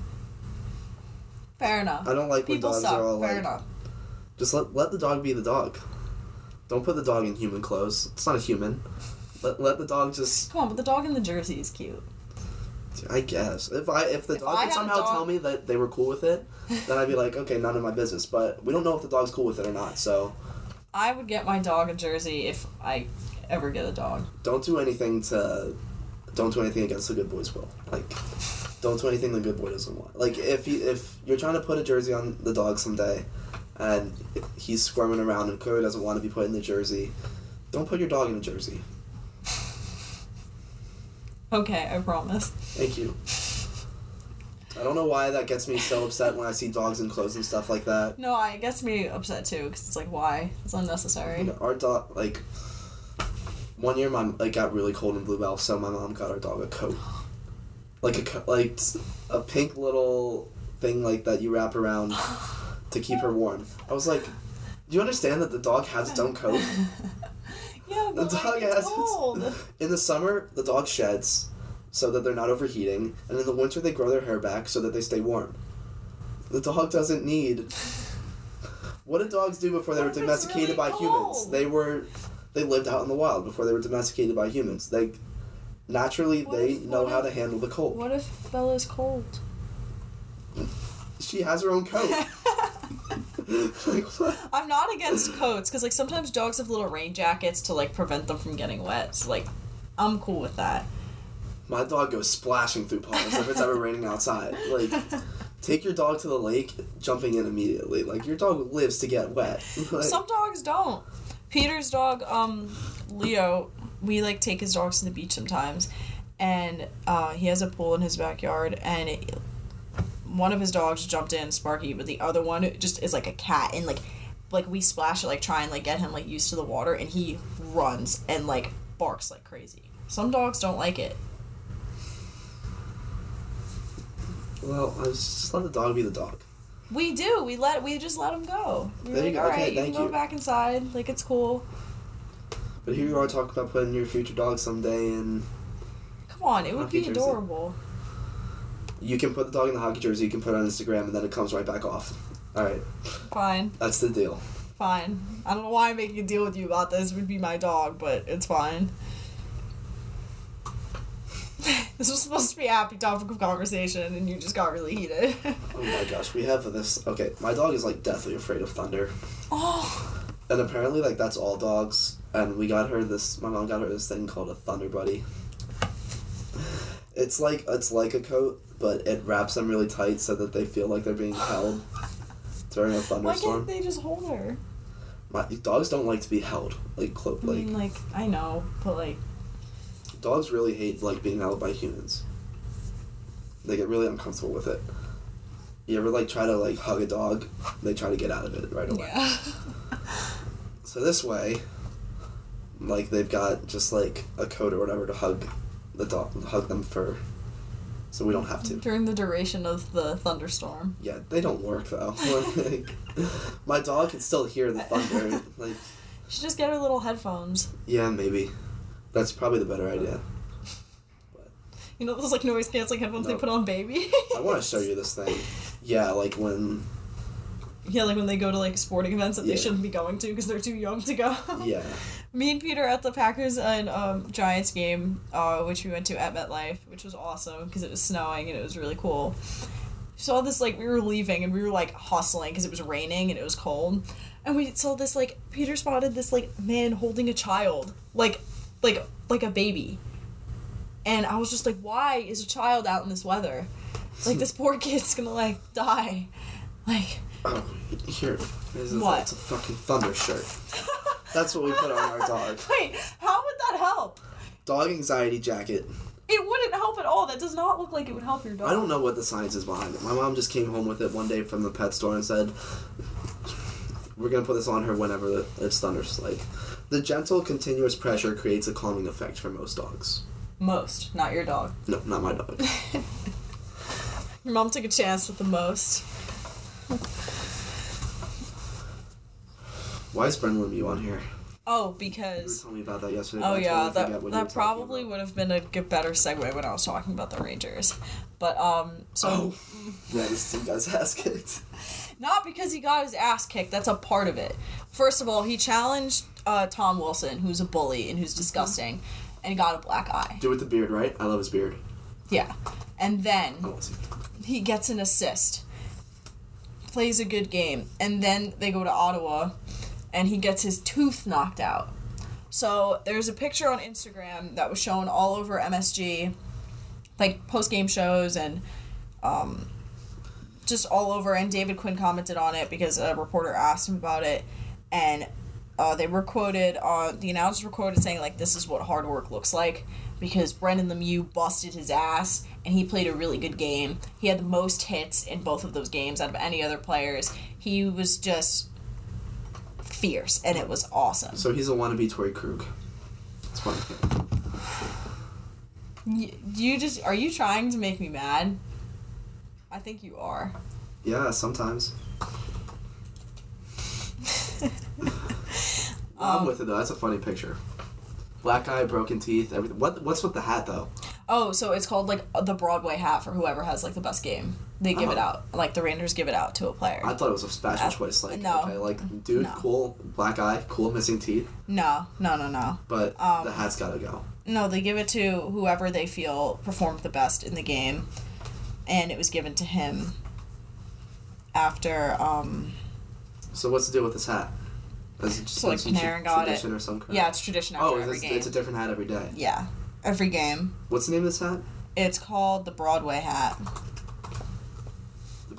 Fair enough. I don't like when People dogs suck. are all Fair like. enough. Just let let the dog be the dog. Don't put the dog in human clothes. It's not a human. Let, let the dog just. Come on, but the dog in the jersey is cute. I guess if I if the If dog I could somehow dog- tell me that they were cool with it, then I'd be like, okay, none of my business. But we don't know if the dog's cool with it or not. So I would get my dog a jersey if I ever get a dog. don't do anything to. Don't do anything against the good boys will. Like, Don't do anything the good boy doesn't want. Like if you if you're trying to put a jersey on the dog someday, and he's squirming around and clearly doesn't want to be put in the jersey, don't put your dog in a jersey. Okay, I promise. Thank you. I don't know why that gets me so upset when I see dogs in clothes and stuff like that. No, I it gets me upset too because it's like why it's unnecessary. You know, our dog like one year, my like got really cold in Blue Bell, so my mom got our dog a coat, like a like a pink little thing like that you wrap around to keep her warm. I was like, do you understand that the dog has its own coat? Yeah, The dog has cold. its, in the summer the dog sheds so that they're not overheating, and in the winter they grow their hair back so that they stay warm. The dog doesn't need. What did dogs do before they were What if it's domesticated really by humans? They were, they lived out in the wild before they were domesticated by humans. They, naturally, What they if- know how if- to handle the cold. What if Bella's cold? She has her own coat. like? I'm not against coats because like sometimes dogs have little rain jackets to like prevent them from getting wet. So like, I'm cool with that. My dog goes splashing through ponds if it's ever raining outside. Like, take your dog to the lake, jumping in immediately. Like your dog lives to get wet. Like, Some dogs don't. Peter's dog, um, Leo, we like take his dogs to the beach sometimes, and uh, he has a pool in his backyard, and it, one of his dogs jumped in, Sparky, but the other one just is like a cat, and like, like we splash it, like try and like get him like used to the water, and he runs and like barks like crazy. Some dogs don't like it. well, I just let the dog be the dog. We do. We let we just let him go. We're There you like, go. all Okay, right, you can go you." back inside. Like it's cool. But here you are talking about putting your future dog someday, and Come on, it would be adorable. You can put the dog in the hockey jersey. You can put it on Instagram, and then it comes right back off. All right, Fine. that's the deal. Fine. I don't know why I'm making a deal with you about this. It would be my dog, but it's fine. this was supposed to be a happy topic of conversation, and you just got really heated. Oh my gosh, we have this. Okay, my dog is like deathly afraid of thunder, oh, and apparently, like that's all dogs. And we got her this. My mom got her this thing called a Thunder Buddy. It's like it's like a coat, but it wraps them really tight so that they feel like they're being held during a thunderstorm. why can't they just hold her? My dogs don't like to be held like clo- I like mean, like I know, but like dogs really hate like being held by humans. They get really uncomfortable with it. You ever like try to like hug a dog? They try to get out of it right away. yeah. So this way, like they've got just like a coat or whatever to hug the dog, hug them for, so we don't have to. During the duration of the thunderstorm. Yeah, they don't work though. like, my dog can still hear the thunder. Like, You should just get her little headphones. yeah, maybe. That's probably the better idea. You know those like noise canceling headphones they put on baby. I want to show you this thing. Yeah, like when. yeah, like when they go to like sporting events that Yeah. they shouldn't be going to because they're too young to go. Yeah. Me and Peter at the Packers and um, Giants game, uh, which we went to at MetLife, which was awesome because it was snowing and it was really cool. We saw this like we were leaving and we were like hustling because it was raining and it was cold, and we saw this like Peter spotted this like man holding a child, like like like a baby, and I was just like, why is a child out in this weather? Like this poor kid's gonna like die, like. Oh, here. This is, What? It's a fucking thunder shirt. That's what we put on our dog. Wait, how would that help? Dog anxiety jacket. It wouldn't help at all. That does not look like it would help your dog. I don't know what the science is behind it. My mom just came home with it one day from the pet store and said, "We're gonna put this on her whenever it's thunders." Like, the gentle, continuous pressure creates a calming effect for most dogs. Most, not your dog. No, not my dog. Your mom took a chance with the most. Why is Brendan Lemieux on here? Oh, because. You were me about that yesterday. Oh yeah, that that probably would have been a good better segue when I was talking about the Rangers, but um, so Oh, yeah, this team guy's ass kicked. not because he got his ass kicked. That's a part of it. First of all, he challenged uh, Tom Wilson, who's a bully and who's disgusting, and he got a black eye. Do with the beard, right? I love his beard. Yeah, and then I want to see. he gets an assist, plays a good game, and then they go to Ottawa, and he gets his tooth knocked out. So there's a picture on Instagram that was shown all over MSG like post game shows and um, just all over. And David Quinn commented on it because a reporter asked him about it, and uh, they were quoted on the announcers were quoted saying like this is what hard work looks like because Brendan Lemieux busted his ass and he played a really good game. He had the most hits in both of those games out of any other players. He was just fierce and it was awesome. So he's a wannabe Torey Krug. That's what I'm thinking. You just are you trying to make me mad? I think you are. Yeah, sometimes. I'm Um, with it though. That's a funny picture. Black eye, broken teeth, everything. What what's with the hat though? Oh, so it's called like the Broadway hat for whoever has like the best game. They give it Oh. out. Like the Rangers give it out to a player. I thought it was a fashion Uh, choice. Like, no. okay, like, dude, No. cool, black eye, cool, missing teeth, No, no, no, no. but Um, the hat's gotta go. No, they give it to whoever they feel performed the best in the game, and it was given to him after. um So what's the deal with this hat? Is it just So, like, Panarin got it. or some crap? Yeah, it's tradition after Oh, every it's, it's a different hat every day. yeah, every game. What's the name of this hat? It's called the Broadway hat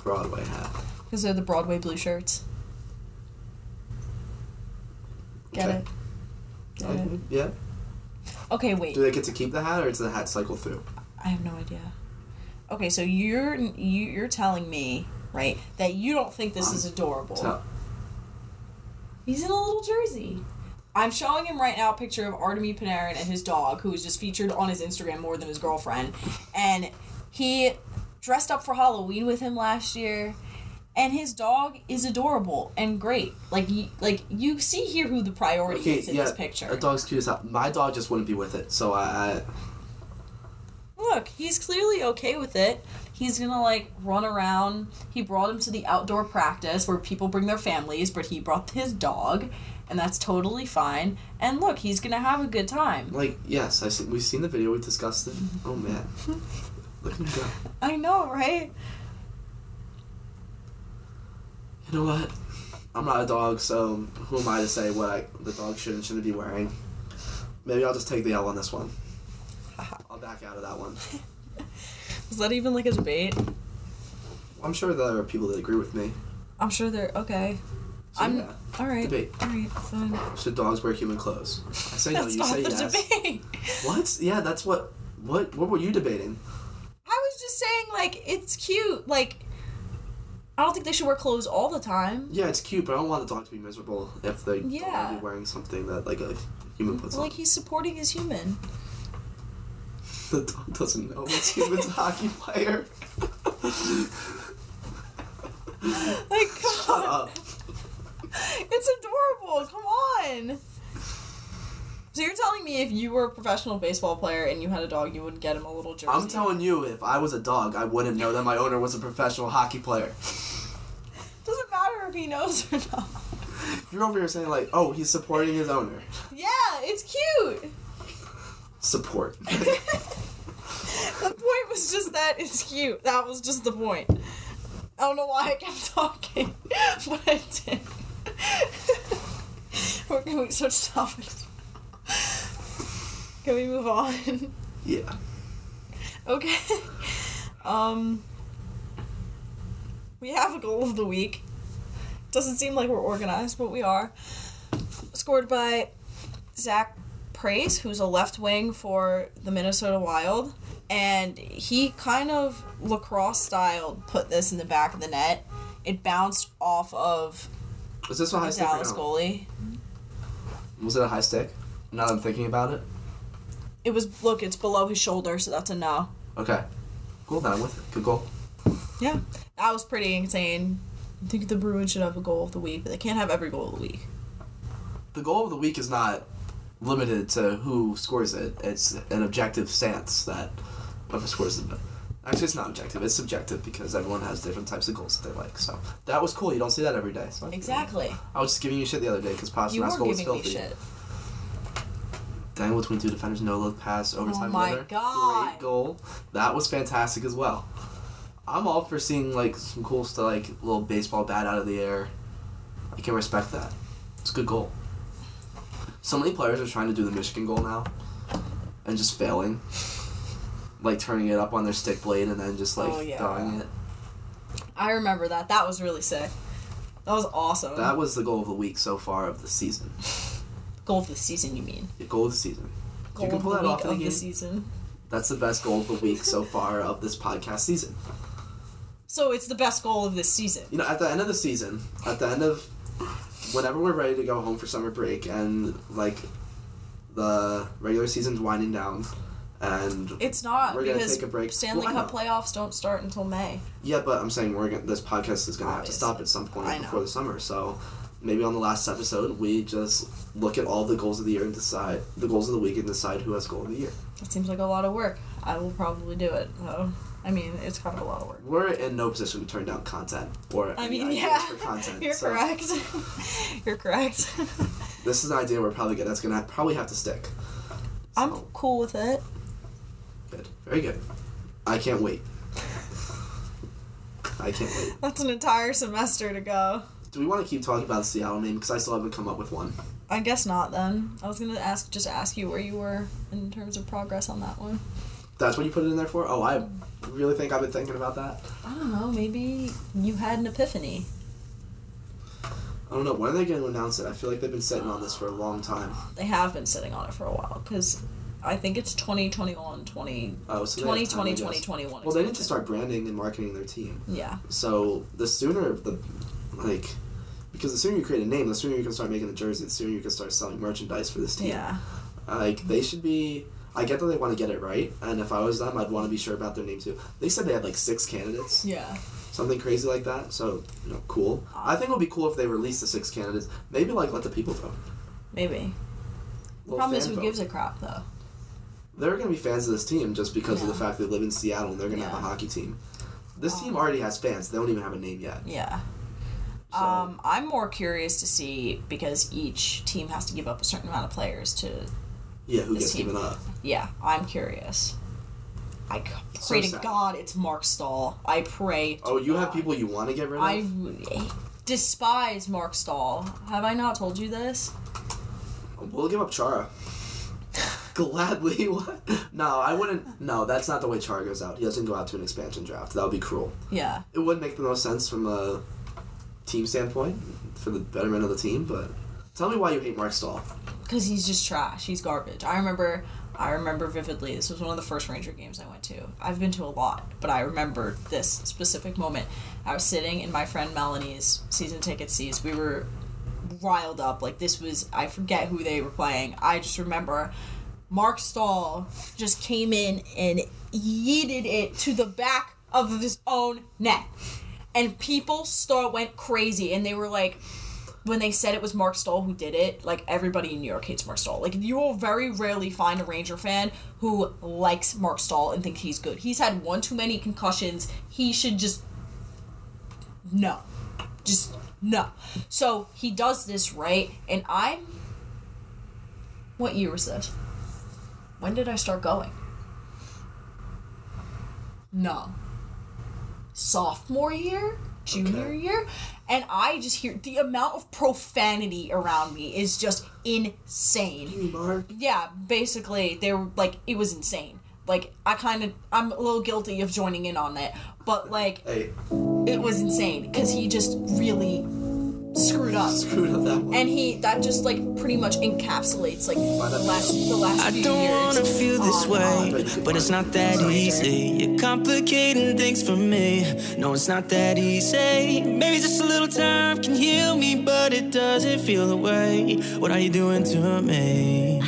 Broadway hat. because they're the Broadway blue shirts. Get Okay. it? Get Uh, it? yeah. Okay, wait. Do they get to keep the hat, or does the hat cycle through? I have no idea. Okay, so you're you, you're telling me right that you don't think this is adorable. Tell- He's in a little jersey. I'm showing him right now a picture of Artemy Panarin and his dog, who was just featured on his Instagram more than his girlfriend. And he dressed up for Halloween with him last year. And his dog is adorable and great. Like you, like you see here who the priority Okay, is in yeah, this picture. a dog's cute as hell. My dog just wouldn't be with it, so I, I Look, he's clearly okay with it. He's gonna like run around. He brought him to the outdoor practice where people bring their families, but he brought his dog, and that's totally fine. And look, he's gonna have a good time. like yes, I see, we've seen the video, we discussed it. Mm-hmm. Oh man, at him go. I know, right? You know what? I'm not a dog, so who am I to say what I, the dog should and shouldn't be wearing? Maybe I'll just take the L on this one. I'll back out of that one. Is that even like a debate? I'm sure there are people that agree with me. I'm sure they're okay. So, I'm yeah. all right. Debate. All right, fine. Should dogs wear human clothes? I say no. You say yes. debate. What? Yeah, that's what. What? What were you debating? I was just saying, like, it's cute. Like, I don't think they should wear clothes all the time. Yeah, it's cute, but I don't want the dog to be miserable if they yeah. don't want to be wearing something that like a human puts Like on. Like he's supporting his human. The dog doesn't know it's human's a hockey player. Like, come Shut on. up. It's adorable. Come on. So you're telling me if you were a professional baseball player and you had a dog, you would get him a little jersey? I'm telling you, if I was a dog, I wouldn't know that my owner was a professional hockey player. Doesn't matter if he knows or not. You're over here saying like, oh, he's supporting his owner. Yeah, it's cute. Support. The point was just that it's cute. That was just the point. I don't know why I kept talking, but I did. We're going to switch topics. Can we move on? yeah. Okay. Um we have a goal of the week. Doesn't seem like we're organized, but we are. Scored by Zach Parise, who's a left wing for the Minnesota Wild. And he kind of lacrosse style put this in the back of the net. It bounced off of Was this a high the stick? goalie. Was it a high stick? Now that I'm thinking about it. It was look, it's below his shoulder, so that's a no. Okay. Cool. Down with it. Good goal. Yeah, that was pretty insane. I think the Bruins should have a goal of the week, but they can't have every goal of the week. The goal of the week is not limited to who scores it. It's an objective stance that whoever scores it. Actually, it's not objective. It's subjective because everyone has different types of goals that they like. So that was cool. You don't see that every day. So Exactly. I was just giving you shit the other day because were goal was giving me filthy. Dangle between two defenders, no look pass, oh overtime my winner. God. Great goal. That was fantastic as well. I'm all for seeing like some cool stuff, like little baseball bat out of the air. I can respect that. It's a good goal. So many players are trying to do the Michigan goal now, and just failing. like turning it up on their stick blade and then just like Oh, yeah. throwing it. I remember that. That was really sick. That was awesome. That was the goal of the week so far of the season. Goal of the season, you mean? The goal of the season. Goal you can of pull the that off the of the season. That's the best goal of the week so far of this podcast season. So it's the best goal of this season. You know, at the end of the season, at the end of whenever we're ready to go home for summer break and like the regular season's winding down and It's not We're gonna because take a break. Stanley Well, Cup playoffs don't start until May. yeah, but I'm saying we're gonna, this podcast is gonna have to stop at some point before the summer. So maybe on the last episode we just look at all the goals of the year and decide the goals of the week and decide who has goal of the year. That seems like a lot of work. I will probably do it. though. I mean, it's kind of a lot of work. We're in no position to turn down content or I mean, yeah, for content. you're so correct. you're correct. This is an idea we're probably good. That's gonna probably have to stick. I'm cool with it. good. Very good. I can't wait. I can't wait. That's an entire semester to go. Do we want to keep talking about the Seattle name? Because I still haven't come up with one. I guess not then. I was gonna ask just ask you where you were in terms of progress on that one. That's what you put it in there for? Oh, I really think I've been thinking about that. I don't know, maybe you had an epiphany. I don't know. When are they going to announce it? I feel like they've been sitting on this for a long time. They have been sitting on it for a while because I think it's 2021, 20, Oh, so 2020, time, 2021. Well, they need to start branding and marketing their team. Yeah. So the sooner the like, because the sooner you create a name, the sooner you can start making a jersey. The sooner you can start selling merchandise for this team. Yeah. Like they should be. I get that they want to get it right, and if I was them, I'd want to be sure about their name too. They said they had like six candidates, Yeah. something crazy like that. So you know, cool. I think it would be cool if they released the six candidates. Maybe like let the people vote. Maybe. The problem is who vote. gives a crap though. They're going to be fans of this team just because of the fact they live in Seattle and they're going to have a hockey team. This team Um, already has fans. They don't even have a name yet. Yeah. So, Um, I'm more curious to see because each team has to give up a certain amount of players to. yeah, who gets team- given up? Yeah, I'm curious. I c- So pray to. God it's Marc Staal. I pray. to Oh, you have people you want to get rid of? I despise Marc Staal. Have I not told you this? We'll give up Chara. Gladly. What? No, I wouldn't. No, that's not the way Chara goes out. He doesn't go out to an expansion draft. That would be cruel. Yeah. It would make the most sense from a team standpoint for the betterment of the team, but tell me why you hate Marc Staal. because he's just trash. He's garbage. I remember, I remember vividly. This was one of the first Ranger games I went to. I've been to a lot, but I remember this specific moment. I was sitting in my friend Melanie's season ticket seats. We were riled up. Like this was, I forget who they were playing. I just remember. Marc Staal just came in and yeeted it to the back of his own net. And people start went crazy and they were like, when they said it was Marc Staal who did it, like everybody in New York hates Marc Staal. Like you will very rarely find a Ranger fan who likes Marc Staal and thinks he's good. He's had one too many concussions. He should just no. Just no. So he does this, right? And I'm what year was this? When did I start going? No. Sophomore year? Junior Okay. year? And I just hear the amount of profanity around me is just insane. Yeah, basically, they were like, it was insane. Like, I kind of, I'm a little guilty of joining in on it, but like, Hey, it was insane because he just really screwed up. screwed up that one. And he, that just like pretty much encapsulates like the last, the last I few don't years. wanna feel this oh, on- way, on- but it's not that easy. You're complicating things for me. No, it's not that easy. Maybe just a little time can heal me, but it doesn't feel the way. What are you doing to me?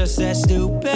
Just that stupid.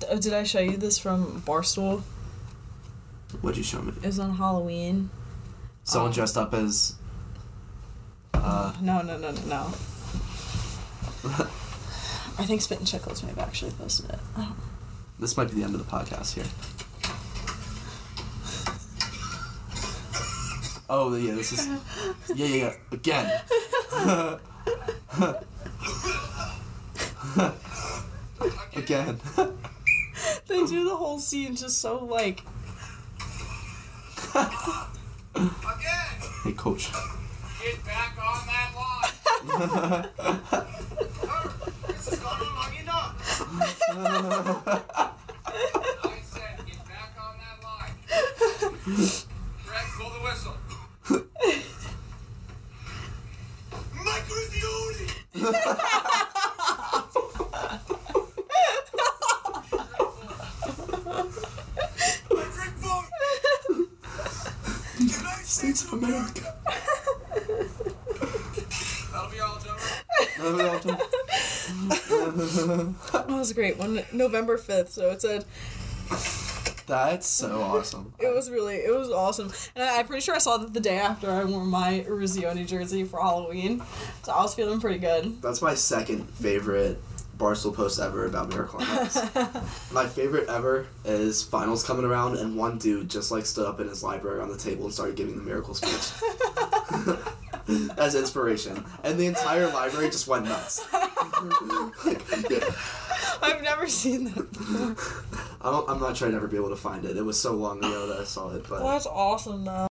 D- Did I show you this from Barstool? What'd you show me? It was on Halloween. Someone Um, dressed up as. Uh, No, no, no, no, no. I think Spit and Chicklets may have actually posted it. Oh. this might be the end of the podcast here. Oh yeah, this is. Yeah, yeah, yeah. Again. Again. They do the whole scene just so like. Again! Hey, coach. Get back on that line! this is going on long enough! I said, get back on that line. Greg, blow the whistle. Mike Eruzione! Patrick Vogt! United States of America! That'll be all, gentlemen. That was great. One November fifth, so it said That's so awesome. it was really it was awesome, and I, I'm pretty sure I saw that the day after I wore my Eruzione jersey for Halloween, so I was feeling pretty good. That's my second favorite Barstool post ever about Miracle on Ice. my favorite ever is finals coming around, and one dude just like stood up in his library on the table and started giving the miracle speech as inspiration, and the entire library just went nuts. like, yeah. I've never seen that. Before. I don't, I'm not sure I'd ever be able to find it. It was so long ago that I saw it, but. Well, that's awesome though.